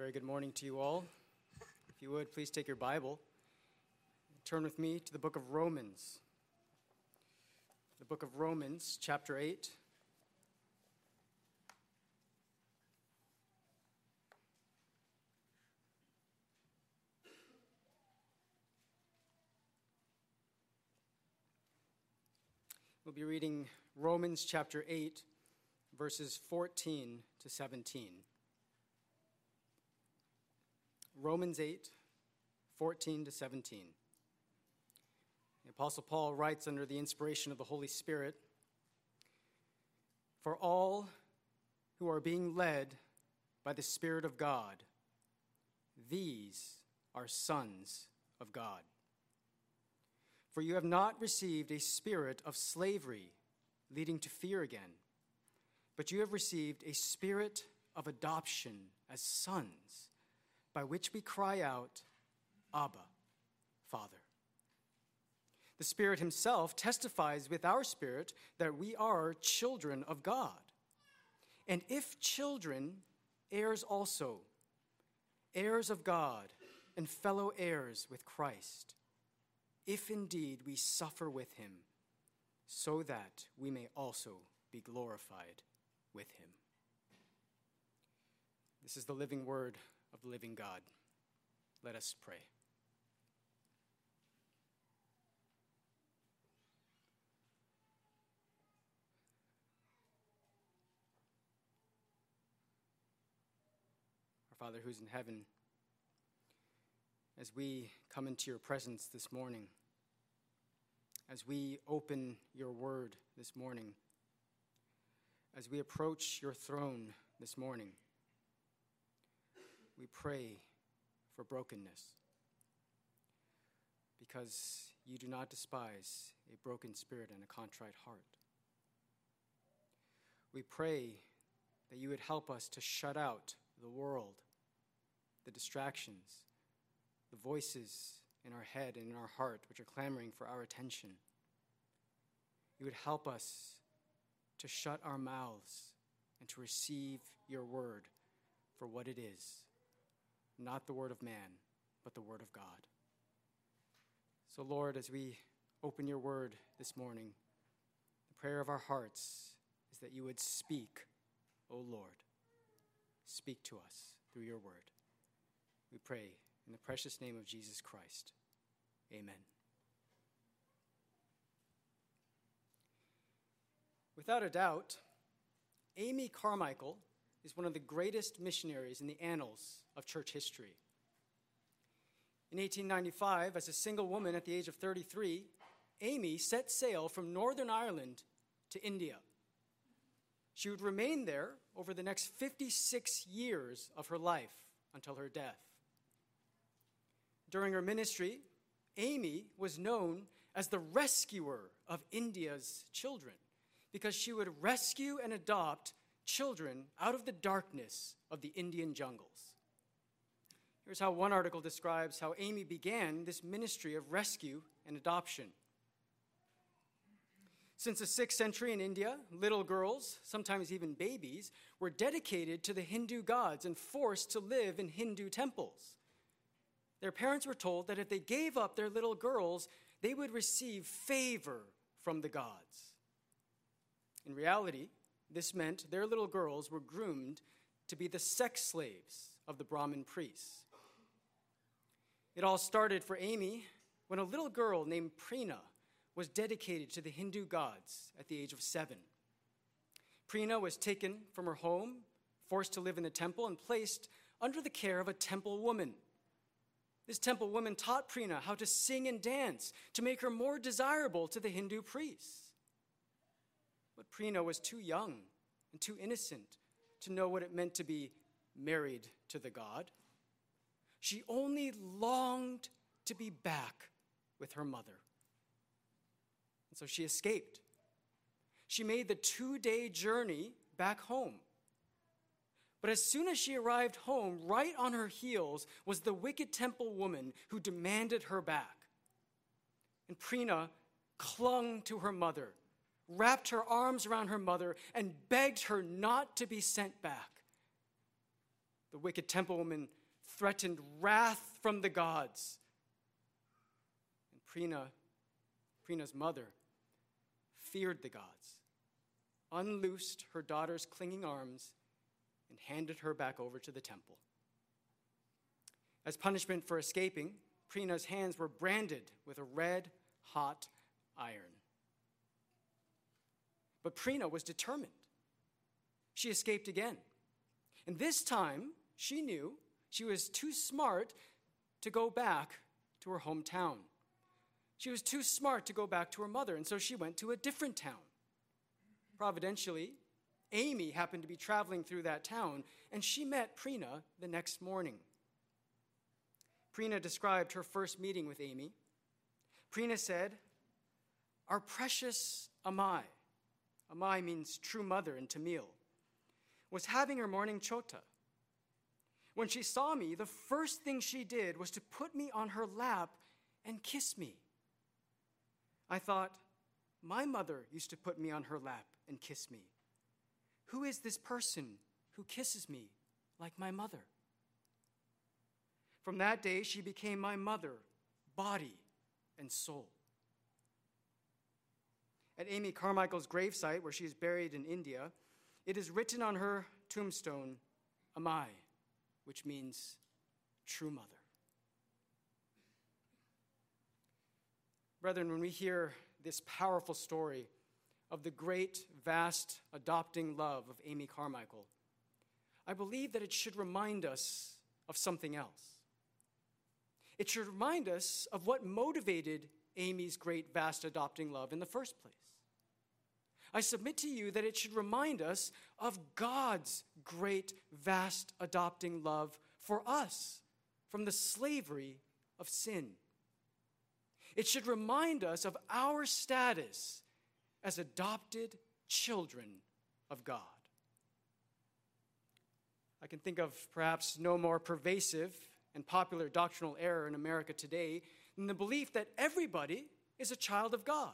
very good morning to you all. If you would, please take your Bible. Turn with me to the book of Romans. The book of Romans, chapter 8. We'll be reading Romans chapter 8, verses 14 to 17. Romans 8, 14 to 17. The Apostle Paul writes under the inspiration of the Holy Spirit For all who are being led by the Spirit of God, these are sons of God. For you have not received a spirit of slavery leading to fear again, but you have received a spirit of adoption as sons by which we cry out, Abba, Father. The Spirit Himself testifies with our spirit that we are children of God. And if children, heirs also, heirs of God, and fellow heirs with Christ, if indeed we suffer with Him, so that we may also be glorified with Him. This is the living word of the living God. Let us pray. Our Father who's in heaven, as we come into your presence this morning, as we open your word this morning, as we approach your throne this morning, we pray for brokenness because you do not despise a broken spirit and a contrite heart. We pray that you would help us to shut out the world, the distractions, the voices in our head and in our heart which are clamoring for our attention. You would help us to shut our mouths and to receive your word for what it is not the word of man, but the word of God. So, Lord, as we open your word this morning, the prayer of our hearts is that you would speak, O Lord. Speak to us through your word. We pray in the precious name of Jesus Christ. Amen. Without a doubt, Amy Carmichael is one of the greatest missionaries in the annals of church history. In 1895, as a single woman at the age of 33, Amy set sail from Northern Ireland to India. She would remain there over the next 56 years of her life until her death. During her ministry, Amy was known as the rescuer of India's children because she would rescue and adopt children out of the darkness of the Indian jungles. Here's how one article describes how Amy began this ministry of rescue and adoption. Since the 6th century in India, little girls, sometimes even babies, were dedicated to the Hindu gods and forced to live in Hindu temples. Their parents were told that if they gave up their little girls, they would receive favor from the gods. In reality, this meant their little girls were groomed to be the sex slaves of the Brahmin priests. It all started for Amy when a little girl named Prina was dedicated to the Hindu gods at the age of seven. Prina was taken from her home, forced to live in the temple, and placed under the care of a temple woman. This temple woman taught Prina how to sing and dance to make her more desirable to the Hindu priests. But Prina was too young and too innocent to know what it meant to be married to the God. She only longed to be back with her mother. And so she escaped. She made the two day journey back home. But as soon as she arrived home, right on her heels was the wicked temple woman who demanded her back. And Prina clung to her mother wrapped her arms around her mother, and begged her not to be sent back. The wicked temple woman threatened wrath from the gods. And Prina, Prina's mother, feared the gods, unloosed her daughter's clinging arms, and handed her back over to the temple. As punishment for escaping, Prina's hands were branded with a red hot iron. But Prina was determined. She escaped again. And this time, she knew she was too smart to go back to her hometown. She was too smart to go back to her mother, and so she went to a different town. Providentially, Amy happened to be traveling through that town, and she met Prina the next morning. Prina described her first meeting with Amy. Prina said, Our precious Amai, Amai means true mother in Tamil, was having her morning chota. When she saw me, the first thing she did was to put me on her lap and kiss me. I thought, my mother used to put me on her lap and kiss me. Who is this person who kisses me like my mother? From that day, she became my mother, body and soul. At Amy Carmichael's gravesite, where she is buried in India, it is written on her tombstone, Amai, which means true mother. Brethren, when we hear this powerful story of the great, vast, adopting love of Amy Carmichael, I believe that it should remind us of something else. It should remind us of what motivated Amy's great, vast adopting love in the first place. I submit to you that it should remind us of God's great, vast adopting love for us from the slavery of sin. It should remind us of our status as adopted children of God. I can think of perhaps no more pervasive and popular doctrinal error in America today than the belief that everybody is a child of God.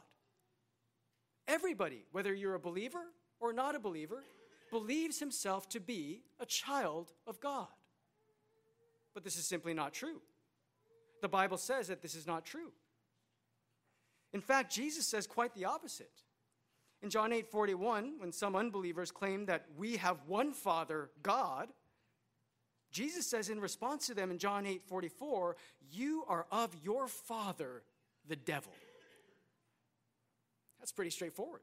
Everybody, whether you're a believer or not a believer, believes himself to be a child of God. But this is simply not true. The Bible says that this is not true. In fact, Jesus says quite the opposite. In John 8 41, when some unbelievers claim that we have one Father, God, Jesus says in response to them in John 8 44, You are of your father, the devil. That's pretty straightforward.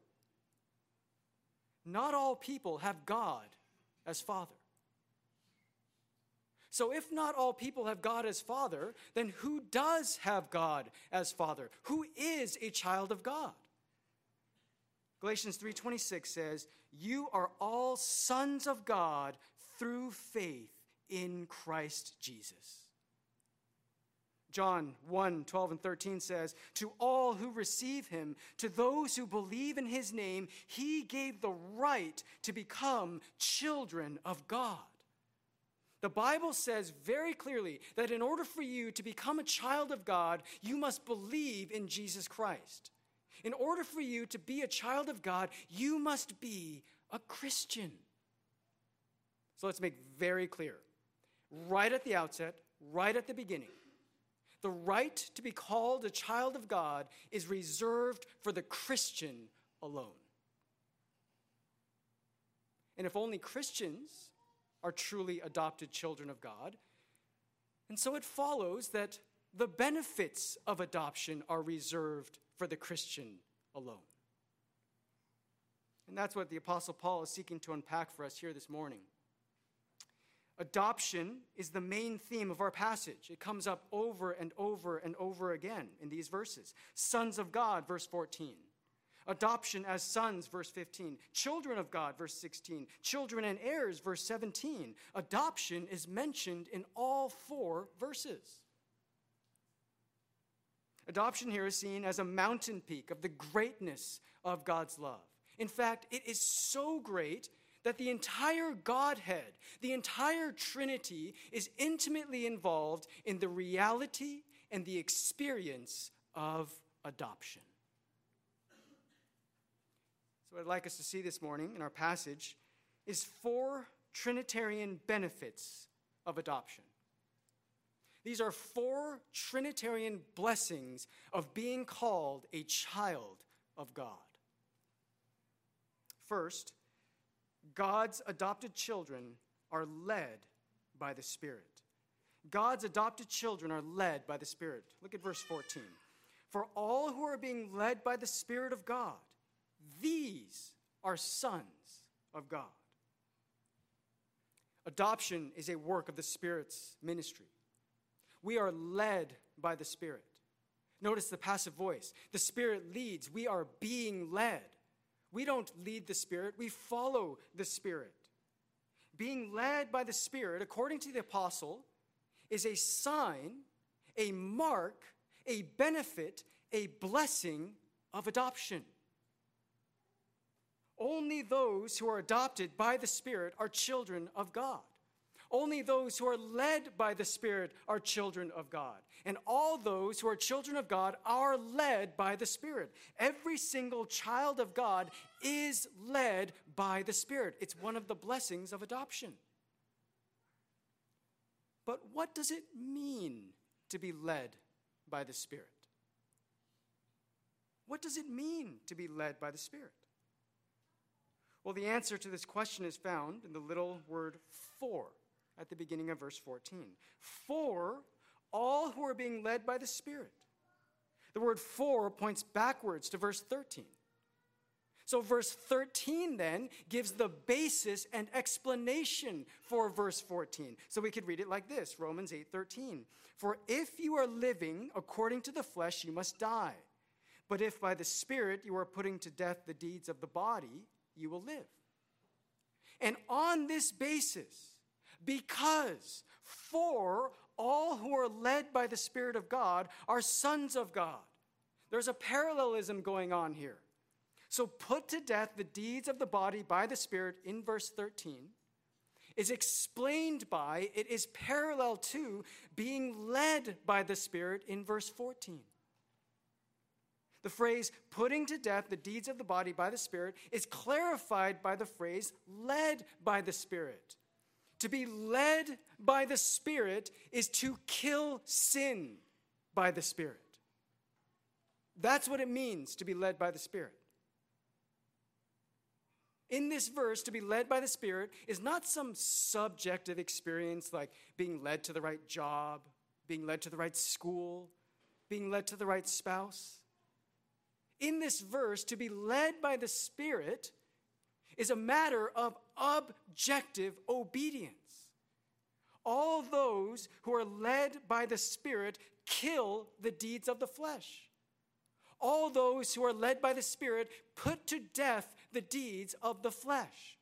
Not all people have God as Father. So, if not all people have God as Father, then who does have God as Father? Who is a child of God? Galatians 3:26 says, "You are all sons of God through faith in Christ Jesus." John 1 12 and 13 says, To all who receive him, to those who believe in his name, he gave the right to become children of God. The Bible says very clearly that in order for you to become a child of God, you must believe in Jesus Christ. In order for you to be a child of God, you must be a Christian. So let's make very clear, right at the outset, right at the beginning the right to be called a child of God is reserved for the Christian alone. And if only Christians are truly adopted children of God, and so it follows that the benefits of adoption are reserved for the Christian alone. And that's what the Apostle Paul is seeking to unpack for us here this morning. Adoption is the main theme of our passage. It comes up over and over and over again in these verses. Sons of God, verse 14. Adoption as sons, verse 15. Children of God, verse 16. Children and heirs, verse 17. Adoption is mentioned in all four verses. Adoption here is seen as a mountain peak of the greatness of God's love. In fact, it is so great that the entire Godhead, the entire Trinity, is intimately involved in the reality and the experience of adoption. So, what I'd like us to see this morning in our passage is four Trinitarian benefits of adoption. These are four Trinitarian blessings of being called a child of God. First, God's adopted children are led by the Spirit. God's adopted children are led by the Spirit. Look at verse 14. For all who are being led by the Spirit of God, these are sons of God. Adoption is a work of the Spirit's ministry. We are led by the Spirit. Notice the passive voice. The Spirit leads. We are being led. We don't lead the Spirit, we follow the Spirit. Being led by the Spirit, according to the apostle, is a sign, a mark, a benefit, a blessing of adoption. Only those who are adopted by the Spirit are children of God. Only those who are led by the Spirit are children of God. And all those who are children of God are led by the Spirit. Every single child of God is led by the Spirit. It's one of the blessings of adoption. But what does it mean to be led by the Spirit? What does it mean to be led by the Spirit? Well, the answer to this question is found in the little word for at the beginning of verse 14. For all who are being led by the Spirit. The word for points backwards to verse 13. So, verse 13 then gives the basis and explanation for verse 14. So, we could read it like this Romans 8 13. For if you are living according to the flesh, you must die. But if by the Spirit you are putting to death the deeds of the body, you will live. And on this basis, because for all who are led by the Spirit of God are sons of God. There's a parallelism going on here. So, put to death the deeds of the body by the Spirit in verse 13 is explained by, it is parallel to being led by the Spirit in verse 14. The phrase putting to death the deeds of the body by the Spirit is clarified by the phrase led by the Spirit. To be led by the Spirit is to kill sin by the Spirit. That's what it means to be led by the Spirit. In this verse, to be led by the Spirit is not some subjective experience like being led to the right job, being led to the right school, being led to the right spouse. In this verse, to be led by the Spirit is a matter of objective obedience. All those who are led by the Spirit kill the deeds of the flesh. All those who are led by the Spirit put to death the deeds of the flesh.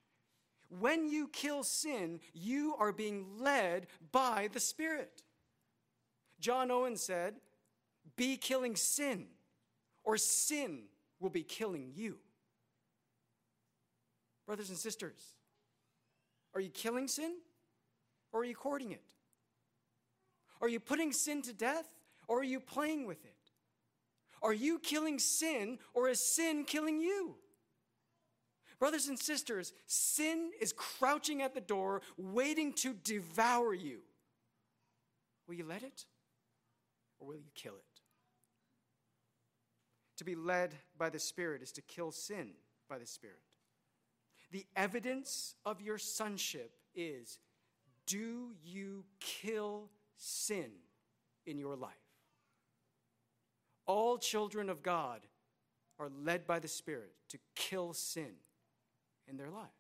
When you kill sin, you are being led by the Spirit. John Owen said, Be killing sin, or sin will be killing you. Brothers and sisters, are you killing sin or are you courting it? Are you putting sin to death or are you playing with it? Are you killing sin or is sin killing you? Brothers and sisters, sin is crouching at the door, waiting to devour you. Will you let it or will you kill it? To be led by the Spirit is to kill sin by the Spirit. The evidence of your sonship is do you kill sin in your life? All children of God are led by the Spirit to kill sin in their lives.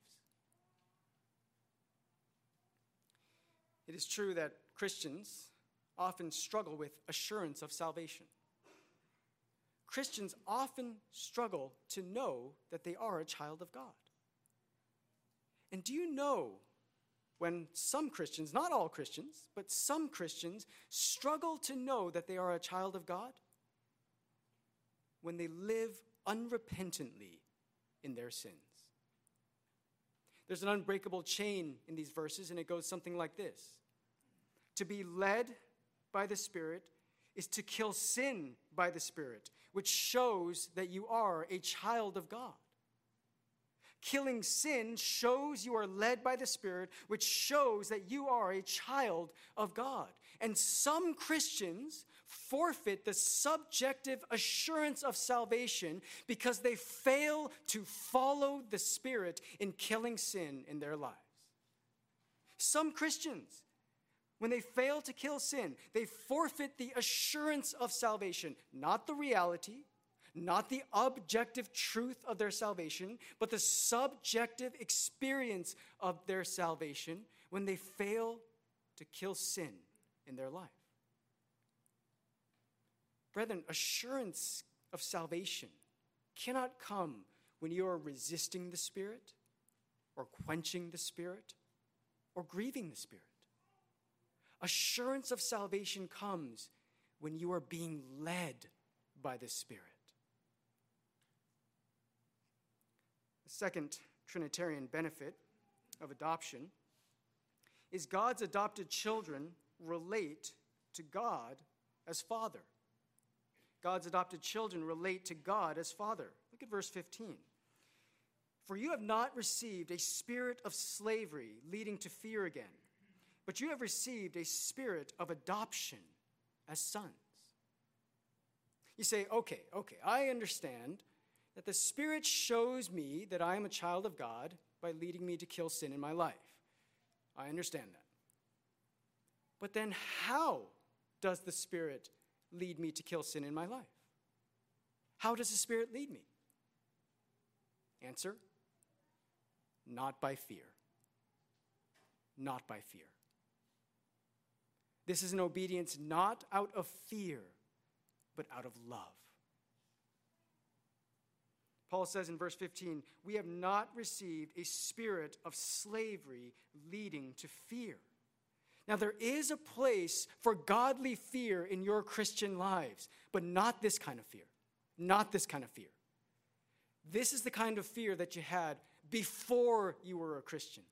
It is true that Christians often struggle with assurance of salvation. Christians often struggle to know that they are a child of God. And do you know when some Christians, not all Christians, but some Christians, struggle to know that they are a child of God? When they live unrepentantly in their sins. There's an unbreakable chain in these verses, and it goes something like this To be led by the Spirit is to kill sin by the Spirit, which shows that you are a child of God. Killing sin shows you are led by the Spirit, which shows that you are a child of God. And some Christians forfeit the subjective assurance of salvation because they fail to follow the Spirit in killing sin in their lives. Some Christians, when they fail to kill sin, they forfeit the assurance of salvation, not the reality, not the objective truth of their salvation, but the subjective experience of their salvation when they fail to kill sin in their life. Brethren, assurance of salvation cannot come when you are resisting the Spirit, or quenching the Spirit, or grieving the Spirit. Assurance of salvation comes when you are being led by the Spirit. The second Trinitarian benefit of adoption is God's adopted children relate to God as Father. God's adopted children relate to God as Father. Look at verse 15. For you have not received a spirit of slavery leading to fear again, but you have received a spirit of adoption as sons. You say, okay, okay, I understand that the Spirit shows me that I am a child of God by leading me to kill sin in my life. I understand that. But then, how does the Spirit lead me to kill sin in my life? How does the Spirit lead me? Answer not by fear. Not by fear. This is an obedience not out of fear, but out of love. Paul says in verse 15, We have not received a spirit of slavery leading to fear. Now, there is a place for godly fear in your Christian lives, but not this kind of fear. Not this kind of fear. This is the kind of fear that you had before you were a Christian.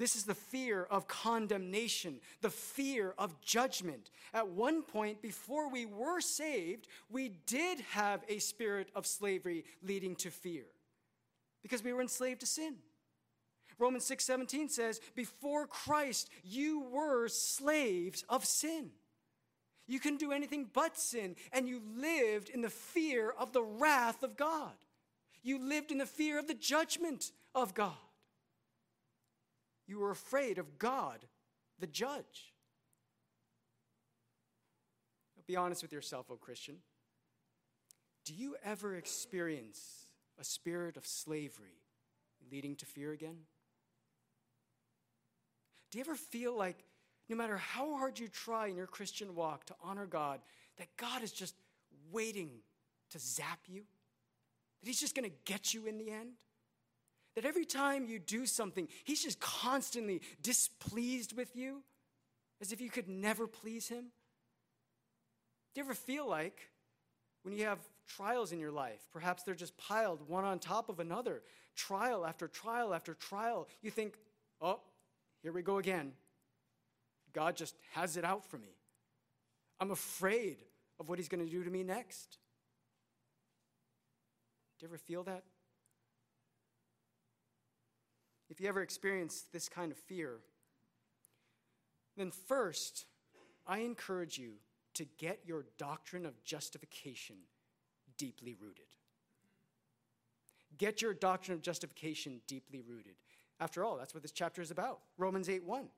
This is the fear of condemnation, the fear of judgment. At one point, before we were saved, we did have a spirit of slavery leading to fear because we were enslaved to sin. Romans 6:17 says, "Before Christ you were slaves of sin." You couldn't do anything but sin, and you lived in the fear of the wrath of God. You lived in the fear of the judgment of God. You were afraid of God, the judge. Be honest with yourself, O Christian. Do you ever experience a spirit of slavery leading to fear again? Do you ever feel like no matter how hard you try in your Christian walk to honor God, that God is just waiting to zap you? That He's just going to get you in the end? That every time you do something, He's just constantly displeased with you, as if you could never please Him? Do you ever feel like when you have trials in your life, perhaps they're just piled one on top of another, trial after trial after trial, you think, oh, here we go again. God just has it out for me. I'm afraid of what he's going to do to me next. Do you ever feel that? If you ever experienced this kind of fear, then first, I encourage you to get your doctrine of justification deeply rooted. Get your doctrine of justification deeply rooted. After all, that's what this chapter is about. Romans 8 1.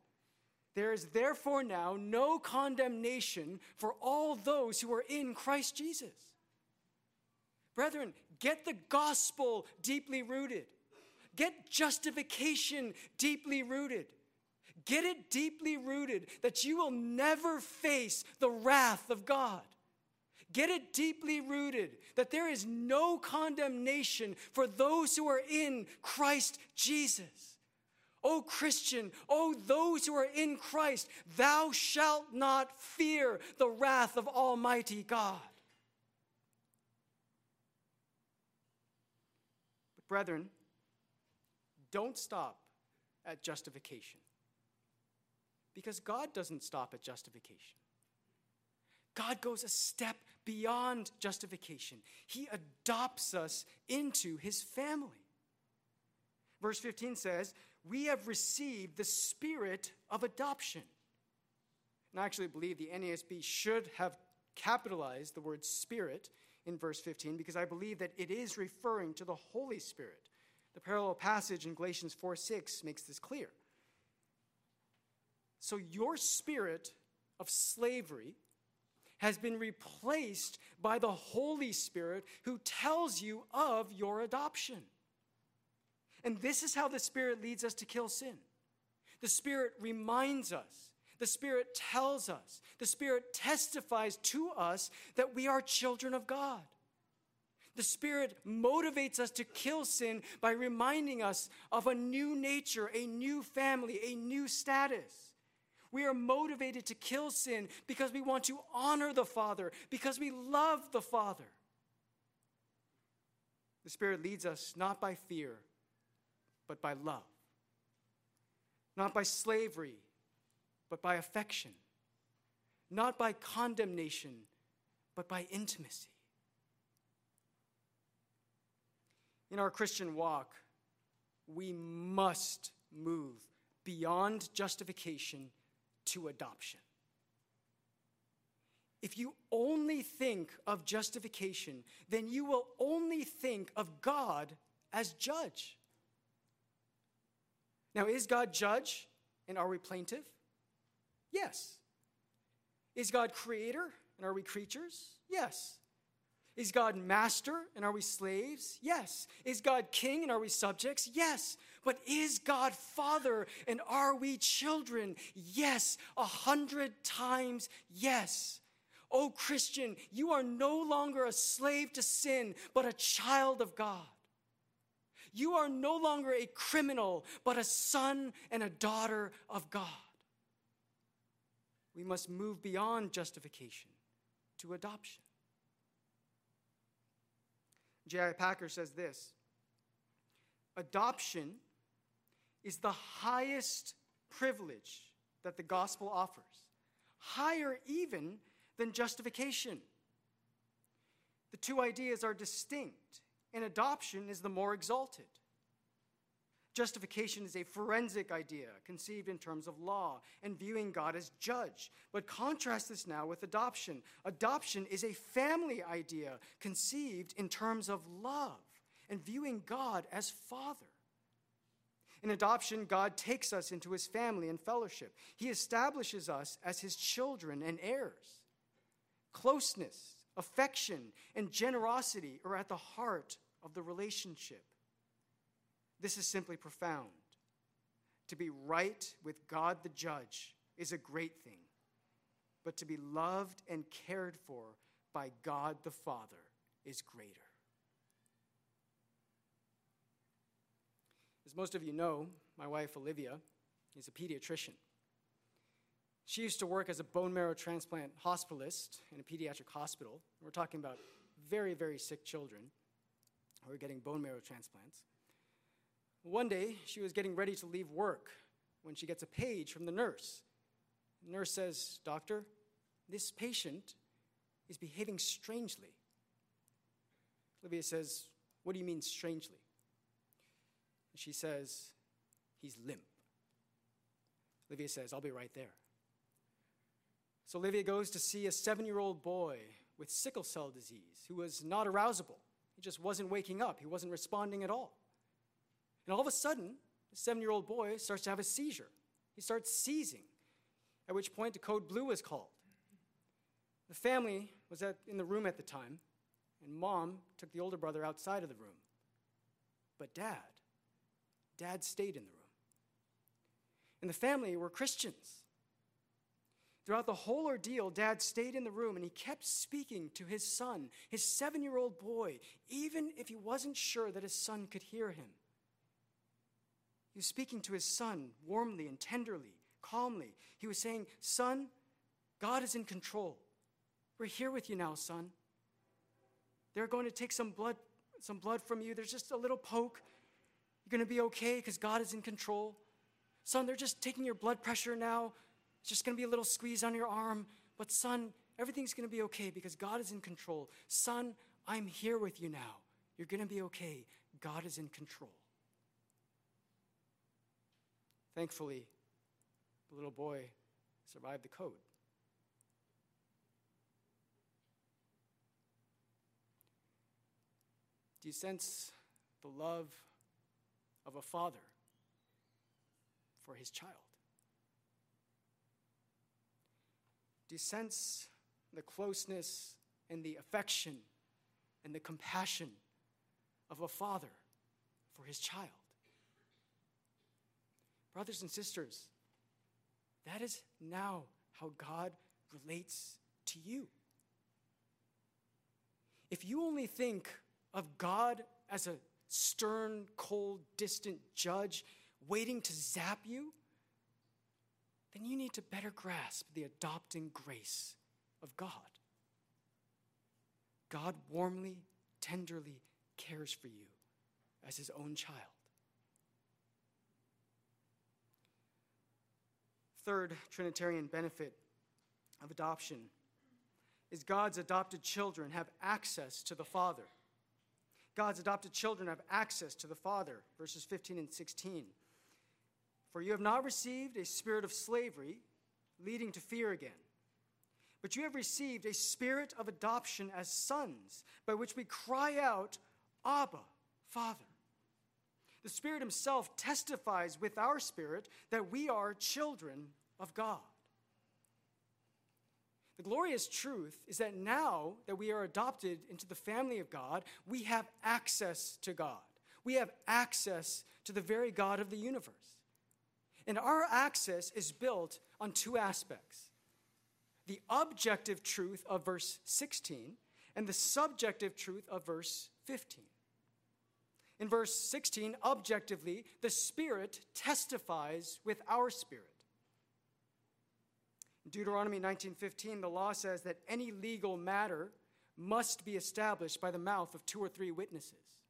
There is therefore now no condemnation for all those who are in Christ Jesus. Brethren, get the gospel deeply rooted. Get justification deeply rooted. Get it deeply rooted that you will never face the wrath of God. Get it deeply rooted that there is no condemnation for those who are in Christ Jesus. O Christian, O those who are in Christ, thou shalt not fear the wrath of Almighty God. But, brethren, don't stop at justification. Because God doesn't stop at justification. God goes a step beyond justification. He adopts us into his family. Verse 15 says, We have received the spirit of adoption. And I actually believe the NASB should have capitalized the word spirit in verse 15 because I believe that it is referring to the Holy Spirit. The parallel passage in Galatians 4 6 makes this clear. So your spirit of slavery has been replaced by the Holy Spirit who tells you of your adoption. And this is how the Spirit leads us to kill sin. The Spirit reminds us, the Spirit tells us, the Spirit testifies to us that we are children of God. The Spirit motivates us to kill sin by reminding us of a new nature, a new family, a new status. We are motivated to kill sin because we want to honor the Father, because we love the Father. The Spirit leads us not by fear, but by love. Not by slavery, but by affection. Not by condemnation, but by intimacy. In our Christian walk, we must move beyond justification to adoption. If you only think of justification, then you will only think of God as judge. Now, is God judge and are we plaintiff? Yes. Is God creator and are we creatures? Yes. Is God master and are we slaves? Yes. Is God king and are we subjects? Yes. But is God father and are we children? Yes. A hundred times yes. Oh, Christian, you are no longer a slave to sin, but a child of God. You are no longer a criminal, but a son and a daughter of God. We must move beyond justification to adoption. J.I. Packer says this Adoption is the highest privilege that the gospel offers, higher even than justification. The two ideas are distinct, and adoption is the more exalted. Justification is a forensic idea conceived in terms of law and viewing God as judge. But contrast this now with adoption. Adoption is a family idea conceived in terms of love and viewing God as father. In adoption, God takes us into his family and fellowship. He establishes us as his children and heirs. Closeness, affection, and generosity are at the heart of the relationship. This is simply profound. To be right with God the judge is a great thing, but to be loved and cared for by God the Father is greater. As most of you know, my wife Olivia is a pediatrician. She used to work as a bone marrow transplant hospitalist in a pediatric hospital. We're talking about very, very sick children who are getting bone marrow transplants. One day, she was getting ready to leave work when she gets a page from the nurse. The nurse says, Doctor, this patient is behaving strangely. Olivia says, What do you mean strangely? And she says, He's limp. Olivia says, I'll be right there. So Olivia goes to see a seven year old boy with sickle cell disease who was not arousable. He just wasn't waking up, he wasn't responding at all. And all of a sudden, the seven year old boy starts to have a seizure. He starts seizing, at which point the code blue is called. The family was at, in the room at the time, and mom took the older brother outside of the room. But dad, dad stayed in the room. And the family were Christians. Throughout the whole ordeal, dad stayed in the room and he kept speaking to his son, his seven year old boy, even if he wasn't sure that his son could hear him. He was speaking to his son warmly and tenderly, calmly. He was saying, Son, God is in control. We're here with you now, son. They're going to take some blood, some blood from you. There's just a little poke. You're going to be okay because God is in control. Son, they're just taking your blood pressure now. It's just going to be a little squeeze on your arm. But, son, everything's going to be okay because God is in control. Son, I'm here with you now. You're going to be okay. God is in control. Thankfully, the little boy survived the code. Do you sense the love of a father for his child? Do you sense the closeness and the affection and the compassion of a father for his child? Brothers and sisters, that is now how God relates to you. If you only think of God as a stern, cold, distant judge waiting to zap you, then you need to better grasp the adopting grace of God. God warmly, tenderly cares for you as his own child. Third Trinitarian benefit of adoption is God's adopted children have access to the Father. God's adopted children have access to the Father, verses 15 and 16. For you have not received a spirit of slavery leading to fear again, but you have received a spirit of adoption as sons, by which we cry out, Abba, Father. The Spirit Himself testifies with our spirit that we are children of God. The glorious truth is that now that we are adopted into the family of God, we have access to God. We have access to the very God of the universe. And our access is built on two aspects the objective truth of verse 16 and the subjective truth of verse 15. In verse 16, objectively, the Spirit testifies with our spirit. In Deuteronomy 19:15, the law says that any legal matter must be established by the mouth of two or three witnesses.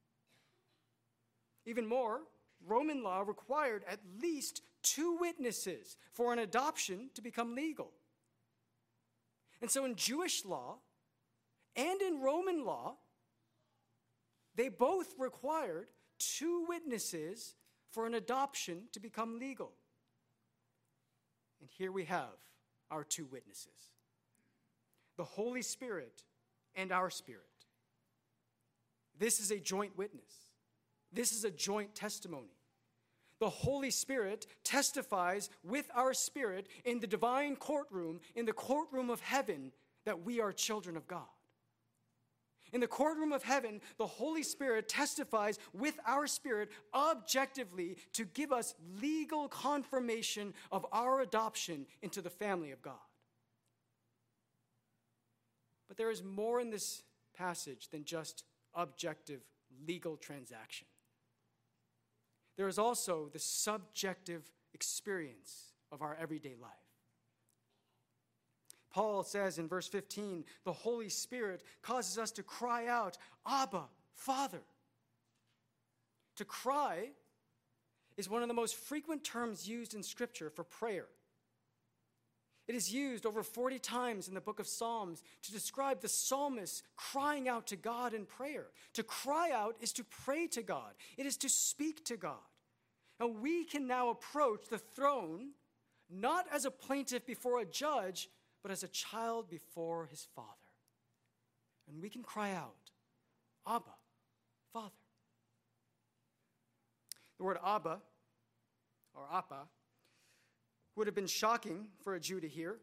Even more, Roman law required at least two witnesses for an adoption to become legal. And so in Jewish law and in Roman law, they both required two witnesses for an adoption to become legal. And here we have our two witnesses the Holy Spirit and our spirit. This is a joint witness, this is a joint testimony. The Holy Spirit testifies with our spirit in the divine courtroom, in the courtroom of heaven, that we are children of God. In the courtroom of heaven, the Holy Spirit testifies with our spirit objectively to give us legal confirmation of our adoption into the family of God. But there is more in this passage than just objective legal transaction there is also the subjective experience of our everyday life. Paul says in verse 15, the Holy Spirit causes us to cry out, Abba, Father. To cry is one of the most frequent terms used in Scripture for prayer. It is used over 40 times in the book of Psalms to describe the psalmist crying out to God in prayer. To cry out is to pray to God, it is to speak to God. And we can now approach the throne not as a plaintiff before a judge, but as a child before his father. And we can cry out, Abba, Father. The word Abba, or Appa, would have been shocking for a Jew to hear.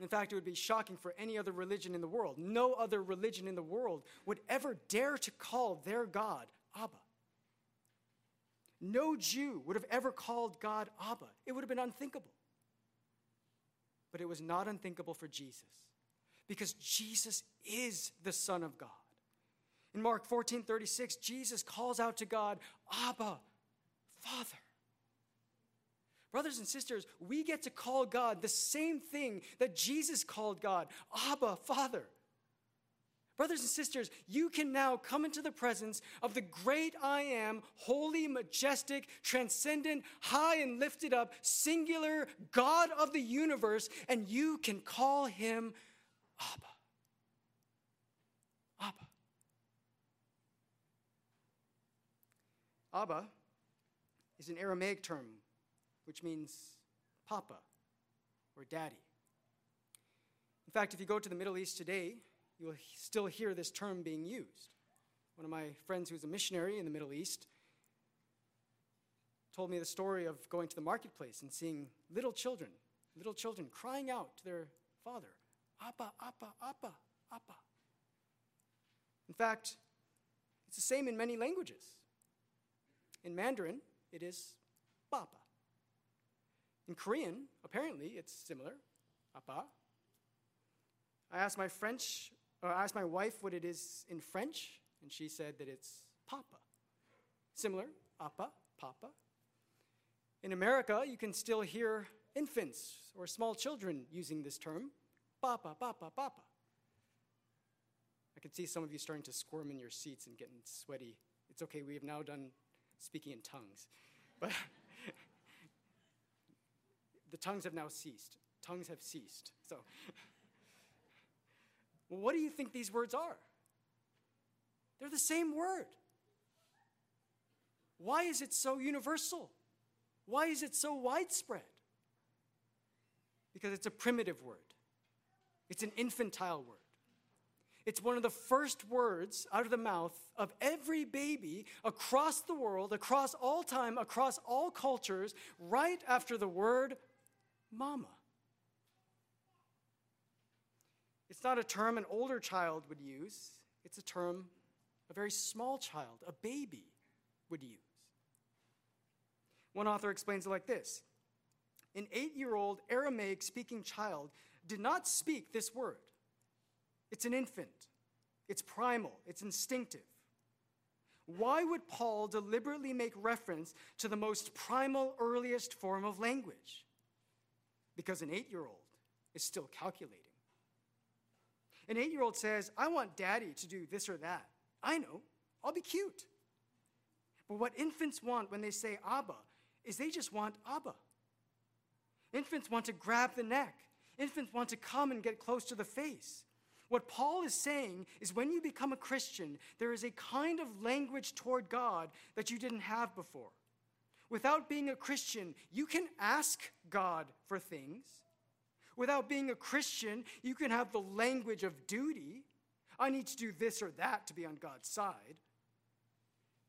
In fact, it would be shocking for any other religion in the world. No other religion in the world would ever dare to call their God Abba. No Jew would have ever called God Abba. It would have been unthinkable. But it was not unthinkable for Jesus because Jesus is the Son of God. In Mark 14 36, Jesus calls out to God, Abba, Father. Brothers and sisters, we get to call God the same thing that Jesus called God, Abba, Father. Brothers and sisters, you can now come into the presence of the great I am, holy, majestic, transcendent, high and lifted up, singular God of the universe, and you can call him Abba. Abba. Abba is an Aramaic term which means papa or daddy. In fact, if you go to the Middle East today, you will still hear this term being used. One of my friends who's a missionary in the Middle East told me the story of going to the marketplace and seeing little children, little children crying out to their father, Appa, Appa, Appa, Appa. In fact, it's the same in many languages. In Mandarin, it is Papa. In Korean, apparently, it's similar, Appa. I asked my French, or I asked my wife what it is in French, and she said that it's Papa. Similar, Appa, Papa. In America, you can still hear infants or small children using this term, Papa, Papa, Papa. I can see some of you starting to squirm in your seats and getting sweaty. It's okay, we have now done speaking in tongues. But the tongues have now ceased. Tongues have ceased. So, well, what do you think these words are? They're the same word. Why is it so universal? Why is it so widespread? Because it's a primitive word, it's an infantile word. It's one of the first words out of the mouth of every baby across the world, across all time, across all cultures, right after the word mama. It's not a term an older child would use, it's a term a very small child, a baby, would use. One author explains it like this An eight year old Aramaic speaking child did not speak this word. It's an infant, it's primal, it's instinctive. Why would Paul deliberately make reference to the most primal, earliest form of language? Because an eight year old is still calculating. An eight year old says, I want daddy to do this or that. I know, I'll be cute. But what infants want when they say Abba is they just want Abba. Infants want to grab the neck. Infants want to come and get close to the face. What Paul is saying is when you become a Christian, there is a kind of language toward God that you didn't have before. Without being a Christian, you can ask God for things. Without being a Christian, you can have the language of duty. I need to do this or that to be on God's side.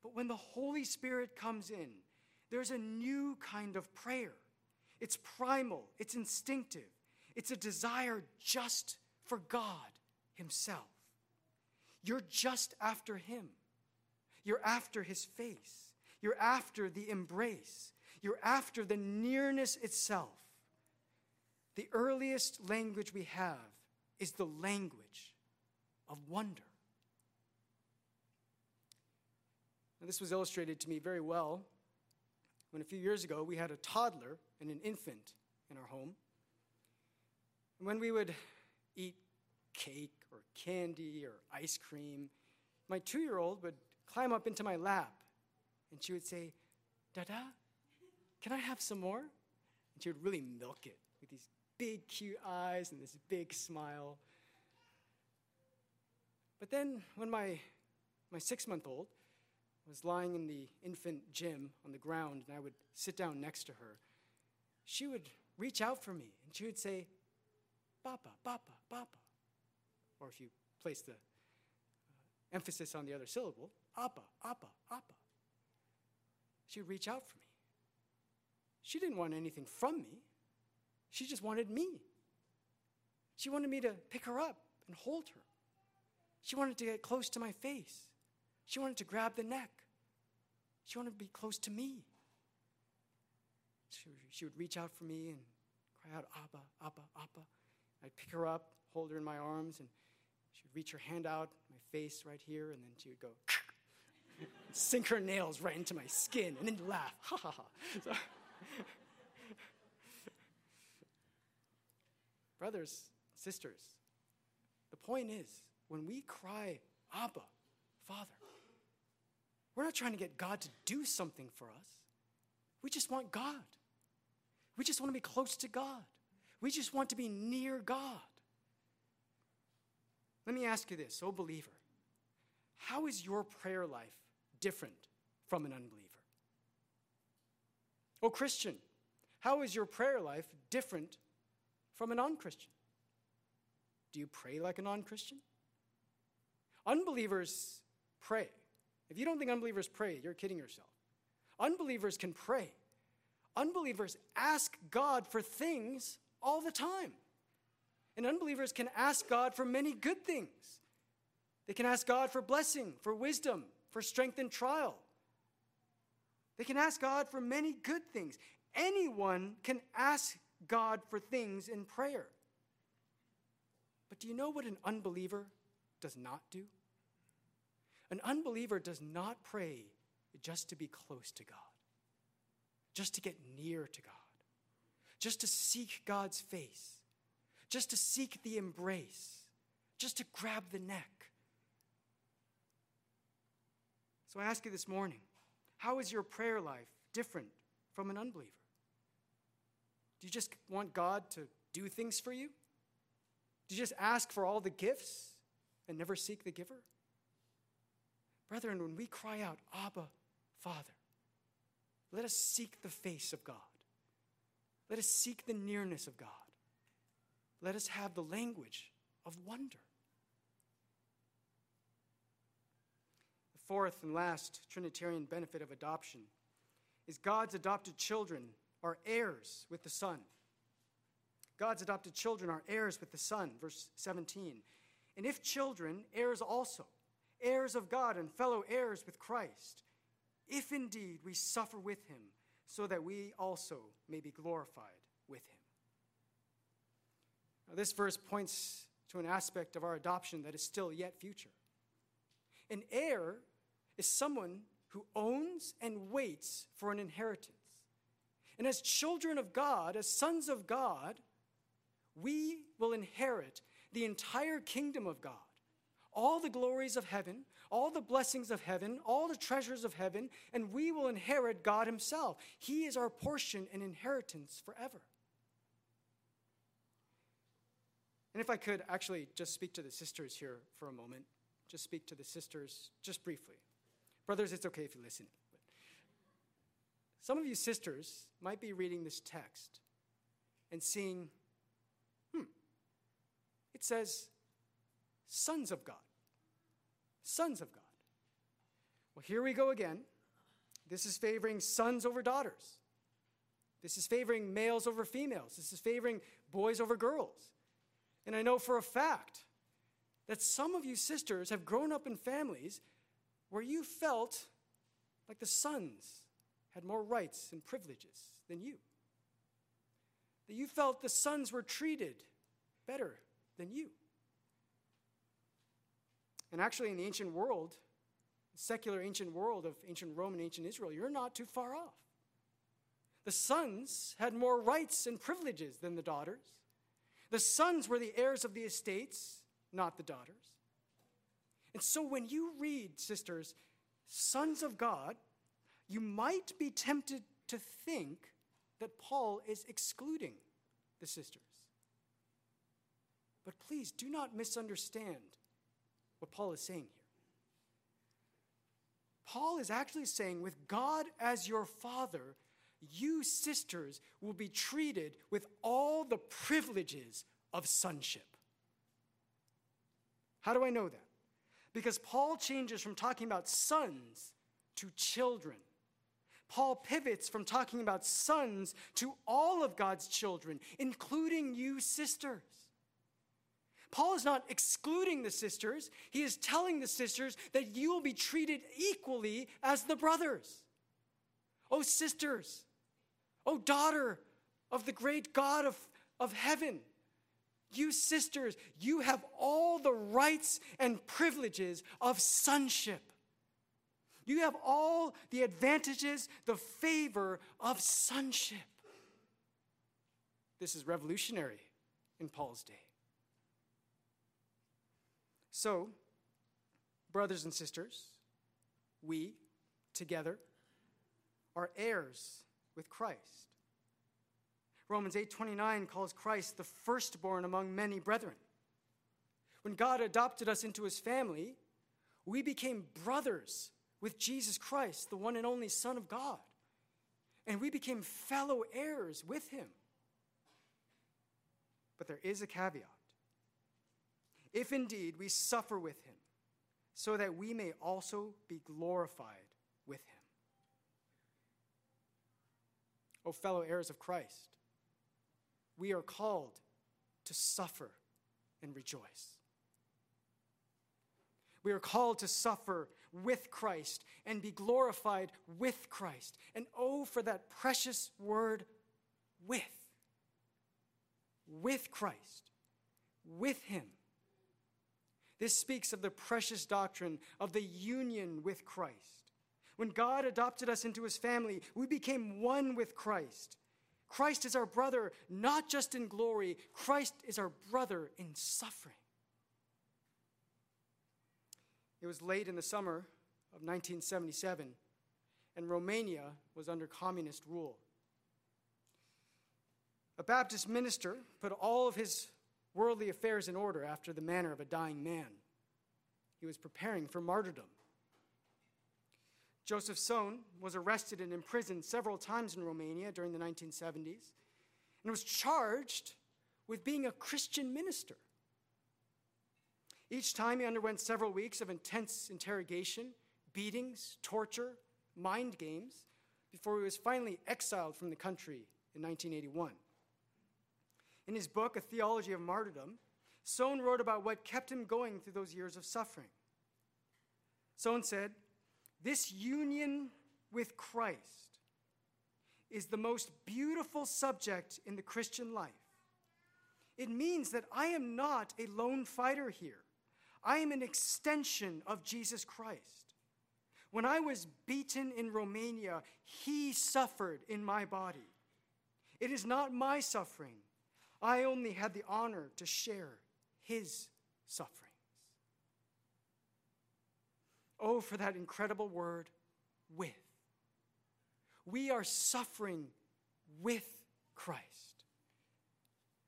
But when the Holy Spirit comes in, there's a new kind of prayer. It's primal, it's instinctive, it's a desire just for God Himself. You're just after Him, you're after His face, you're after the embrace, you're after the nearness itself. The earliest language we have is the language of wonder. Now, this was illustrated to me very well when a few years ago we had a toddler and an infant in our home. And when we would eat cake or candy or ice cream, my two year old would climb up into my lap and she would say, Dada, can I have some more? And she would really milk it big, cute eyes and this big smile. But then when my, my six month old was lying in the infant gym on the ground and I would sit down next to her, she would reach out for me and she would say, Papa, Papa, Papa. Or if you place the uh, emphasis on the other syllable, Appa, Appa, Appa. She would reach out for me. She didn't want anything from me, she just wanted me. She wanted me to pick her up and hold her. She wanted to get close to my face. She wanted to grab the neck. She wanted to be close to me. She, she would reach out for me and cry out, Abba, Abba, Abba. I'd pick her up, hold her in my arms, and she'd reach her hand out, my face right here, and then she would go, sink her nails right into my skin, and then laugh, ha ha ha. So, brothers, sisters, the point is, when we cry, Abba, Father, we're not trying to get God to do something for us. We just want God. We just want to be close to God. We just want to be near God. Let me ask you this, oh believer. How is your prayer life different from an unbeliever? Oh Christian, How is your prayer life different from a non Christian? Do you pray like a non Christian? Unbelievers pray. If you don't think unbelievers pray, you're kidding yourself. Unbelievers can pray. Unbelievers ask God for things all the time. And unbelievers can ask God for many good things. They can ask God for blessing, for wisdom, for strength in trial. They can ask God for many good things. Anyone can ask God for things in prayer. But do you know what an unbeliever does not do? An unbeliever does not pray just to be close to God, just to get near to God, just to seek God's face, just to seek the embrace, just to grab the neck. So I ask you this morning how is your prayer life different from an unbeliever? Do you just want God to do things for you? Do you just ask for all the gifts and never seek the giver? Brethren, when we cry out, Abba, Father, let us seek the face of God. Let us seek the nearness of God. Let us have the language of wonder. The fourth and last Trinitarian benefit of adoption is God's adopted children are heirs with the Son. God's adopted children are heirs with the Son, verse 17. And if children, heirs also, heirs of God and fellow heirs with Christ, if indeed we suffer with him, so that we also may be glorified with him. Now, this verse points to an aspect of our adoption that is still yet future. An heir is someone who owns and waits for an inheritance. And as children of God, as sons of God, we will inherit the entire kingdom of God, all the glories of heaven, all the blessings of heaven, all the treasures of heaven, and we will inherit God Himself. He is our portion and inheritance forever. And if I could actually just speak to the sisters here for a moment, just speak to the sisters just briefly. Brothers, it's okay if you listen. Some of you sisters might be reading this text and seeing, hmm, it says, sons of God. Sons of God. Well, here we go again. This is favoring sons over daughters. This is favoring males over females. This is favoring boys over girls. And I know for a fact that some of you sisters have grown up in families where you felt like the sons had more rights and privileges than you. That you felt the sons were treated better than you. And actually, in the ancient world, secular ancient world of ancient Rome and ancient Israel, you're not too far off. The sons had more rights and privileges than the daughters. The sons were the heirs of the estates, not the daughters. And so when you read, sisters, sons of God, you might be tempted to think that Paul is excluding the sisters. But please do not misunderstand what Paul is saying here. Paul is actually saying, with God as your father, you sisters will be treated with all the privileges of sonship. How do I know that? Because Paul changes from talking about sons to children. Paul pivots from talking about sons to all of God's children, including you sisters. Paul is not excluding the sisters, he is telling the sisters that you will be treated equally as the brothers. Oh, sisters, oh, daughter of the great God of, of heaven, you sisters, you have all the rights and privileges of sonship. You have all the advantages, the favor of sonship. This is revolutionary in Paul's day. So, brothers and sisters, we together are heirs with Christ. Romans 8:29 calls Christ the firstborn among many brethren. When God adopted us into his family, we became brothers with Jesus Christ, the one and only Son of God. and we became fellow heirs with him. But there is a caveat. If indeed we suffer with him, so that we may also be glorified with him. O fellow heirs of Christ, we are called to suffer and rejoice. We are called to suffer with Christ and be glorified with Christ. And oh, for that precious word, with. With Christ, with Him. This speaks of the precious doctrine of the union with Christ. When God adopted us into His family, we became one with Christ. Christ is our brother, not just in glory, Christ is our brother in suffering. It was late in the summer of 1977, and Romania was under communist rule. A Baptist minister put all of his worldly affairs in order after the manner of a dying man. He was preparing for martyrdom. Joseph Tson was arrested and imprisoned several times in Romania during the 1970s and was charged with being a Christian minister. Each time he underwent several weeks of intense interrogation, beatings, torture, mind games, before he was finally exiled from the country in 1981. In his book, A Theology of Martyrdom, Tson wrote about what kept him going through those years of suffering. Tson said, This union with Christ is the most beautiful subject in the Christian life. It means that I am not a lone fighter here. I am an extension of Jesus Christ. When I was beaten in Romania, he suffered in my body. It is not my suffering. I only had the honor to share his sufferings. Oh, for that incredible word, with. We are suffering with Christ.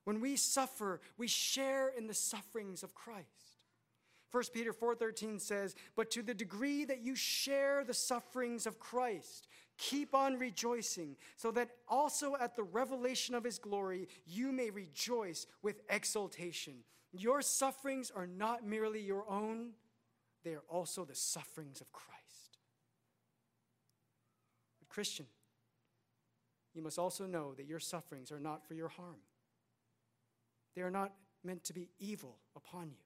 When we suffer, we share in the sufferings of Christ. 1 Peter 4:13 says, "But to the degree that you share the sufferings of Christ, keep on rejoicing, so that also at the revelation of his glory you may rejoice with exultation. Your sufferings are not merely your own, they are also the sufferings of Christ." But Christian, you must also know that your sufferings are not for your harm. They are not meant to be evil upon you.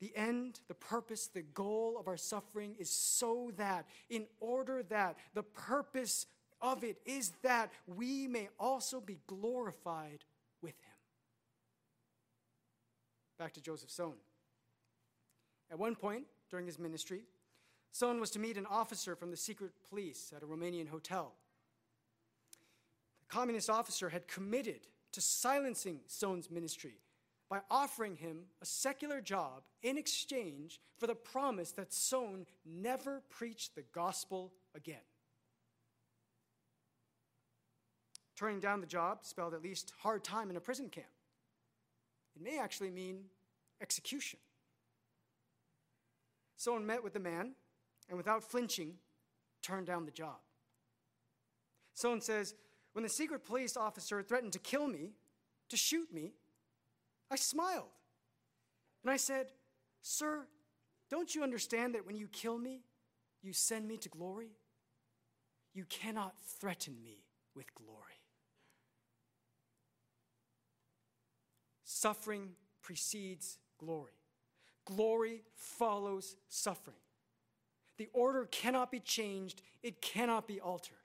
The end, the purpose, the goal of our suffering is so that, in order that, the purpose of it is that we may also be glorified with him. Back to Joseph Tson. At one point during his ministry, Tson was to meet an officer from the secret police at a Romanian hotel. The communist officer had committed to silencing Tson's ministry by offering him a secular job in exchange for the promise that Tson never preached the gospel again. Turning down the job spelled at least hard time in a prison camp. It may actually mean execution. Tson met with the man and without flinching turned down the job. Tson says, When the secret police officer threatened to kill me, to shoot me, I smiled. And I said, Sir, don't you understand that when you kill me, you send me to glory? You cannot threaten me with glory. Suffering precedes glory, glory follows suffering. The order cannot be changed, it cannot be altered.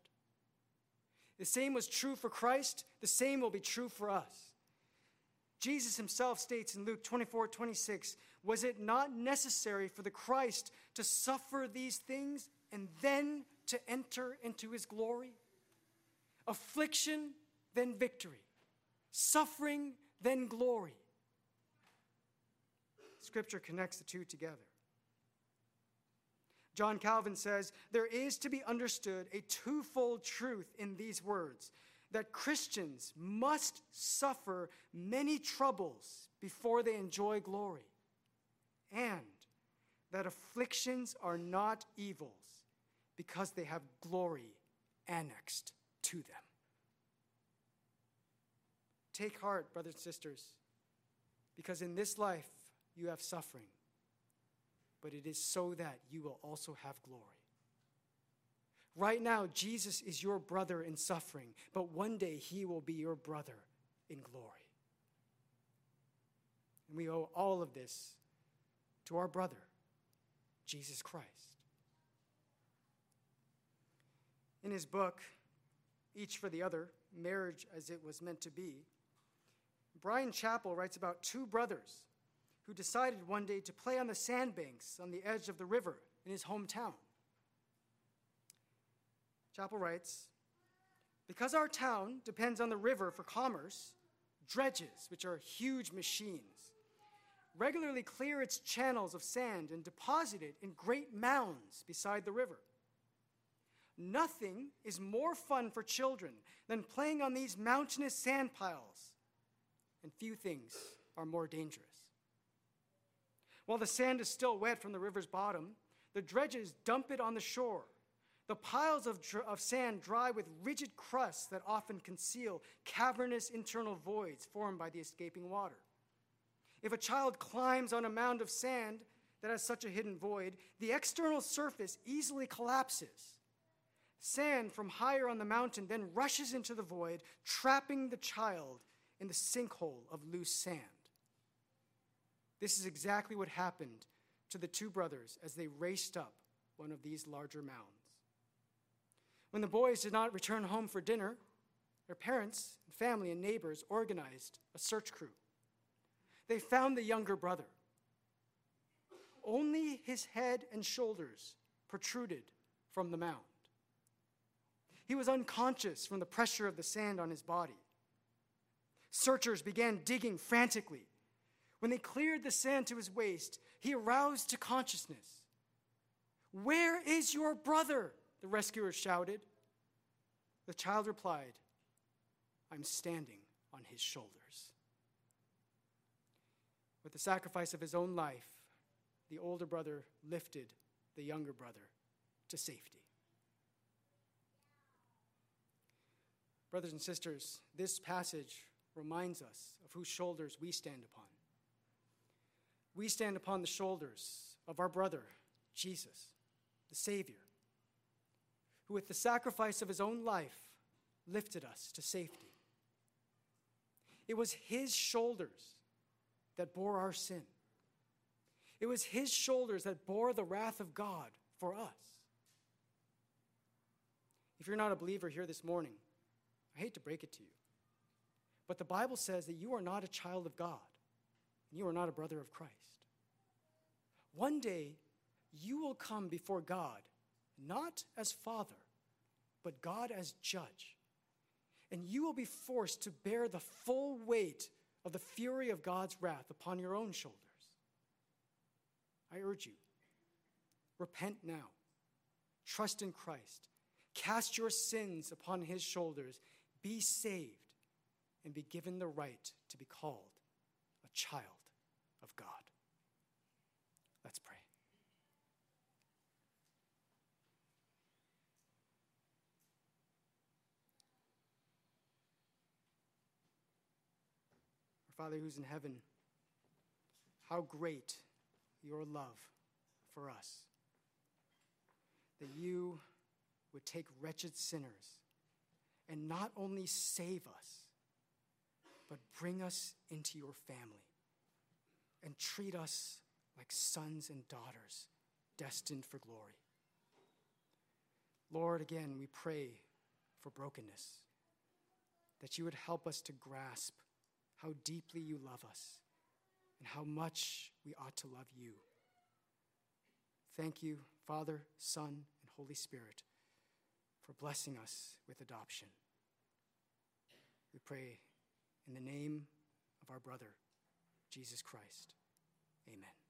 The same was true for Christ, the same will be true for us. Jesus himself states in Luke 24 26, Was it not necessary for the Christ to suffer these things and then to enter into his glory? Affliction, then victory. Suffering, then glory. Scripture connects the two together. John Calvin says, There is to be understood a twofold truth in these words that Christians must suffer many troubles before they enjoy glory, and that afflictions are not evils because they have glory annexed to them. Take heart, brothers and sisters, because in this life you have suffering, but it is so that you will also have glory. Right now, Jesus is your brother in suffering, but one day he will be your brother in glory. And we owe all of this to our brother, Jesus Christ. In his book, Each for the Other Marriage as It Was Meant to Be, Bryan Chapell writes about two brothers who decided one day to play on the sandbanks on the edge of the river in his hometown. Chapell writes Because our town depends on the river for commerce, dredges, which are huge machines, regularly clear its channels of sand and deposit it in great mounds beside the river. Nothing is more fun for children than playing on these mountainous sand piles, and few things are more dangerous. While the sand is still wet from the river's bottom, the dredges dump it on the shore the piles of, dr- of sand dry with rigid crusts that often conceal cavernous internal voids formed by the escaping water. If a child climbs on a mound of sand that has such a hidden void, the external surface easily collapses. Sand from higher on the mountain then rushes into the void, trapping the child in the sinkhole of loose sand. This is exactly what happened to the two brothers as they raced up one of these larger mounds. When the boys did not return home for dinner, their parents, and family, and neighbors organized a search crew. They found the younger brother. Only his head and shoulders protruded from the mound. He was unconscious from the pressure of the sand on his body. Searchers began digging frantically. When they cleared the sand to his waist, he aroused to consciousness. Where is your brother? The rescuer shouted. The child replied, I'm standing on his shoulders. With the sacrifice of his own life, the older brother lifted the younger brother to safety. Brothers and sisters, this passage reminds us of whose shoulders we stand upon. We stand upon the shoulders of our brother, Jesus, the Savior who, with the sacrifice of his own life, lifted us to safety. It was his shoulders that bore our sin. It was his shoulders that bore the wrath of God for us. If you're not a believer here this morning, I hate to break it to you, but the Bible says that you are not a child of God, and you are not a brother of Christ. One day, you will come before God not as Father, but God as judge. And you will be forced to bear the full weight of the fury of God's wrath upon your own shoulders. I urge you, repent now, trust in Christ, cast your sins upon his shoulders, be saved, and be given the right to be called a child of God. Let's pray. Father who's in heaven, how great your love for us. That you would take wretched sinners and not only save us, but bring us into your family and treat us like sons and daughters destined for glory. Lord, again, we pray for brokenness, that you would help us to grasp how deeply you love us and how much we ought to love you. Thank you, Father, Son, and Holy Spirit, for blessing us with adoption. We pray in the name of our brother, Jesus Christ. Amen.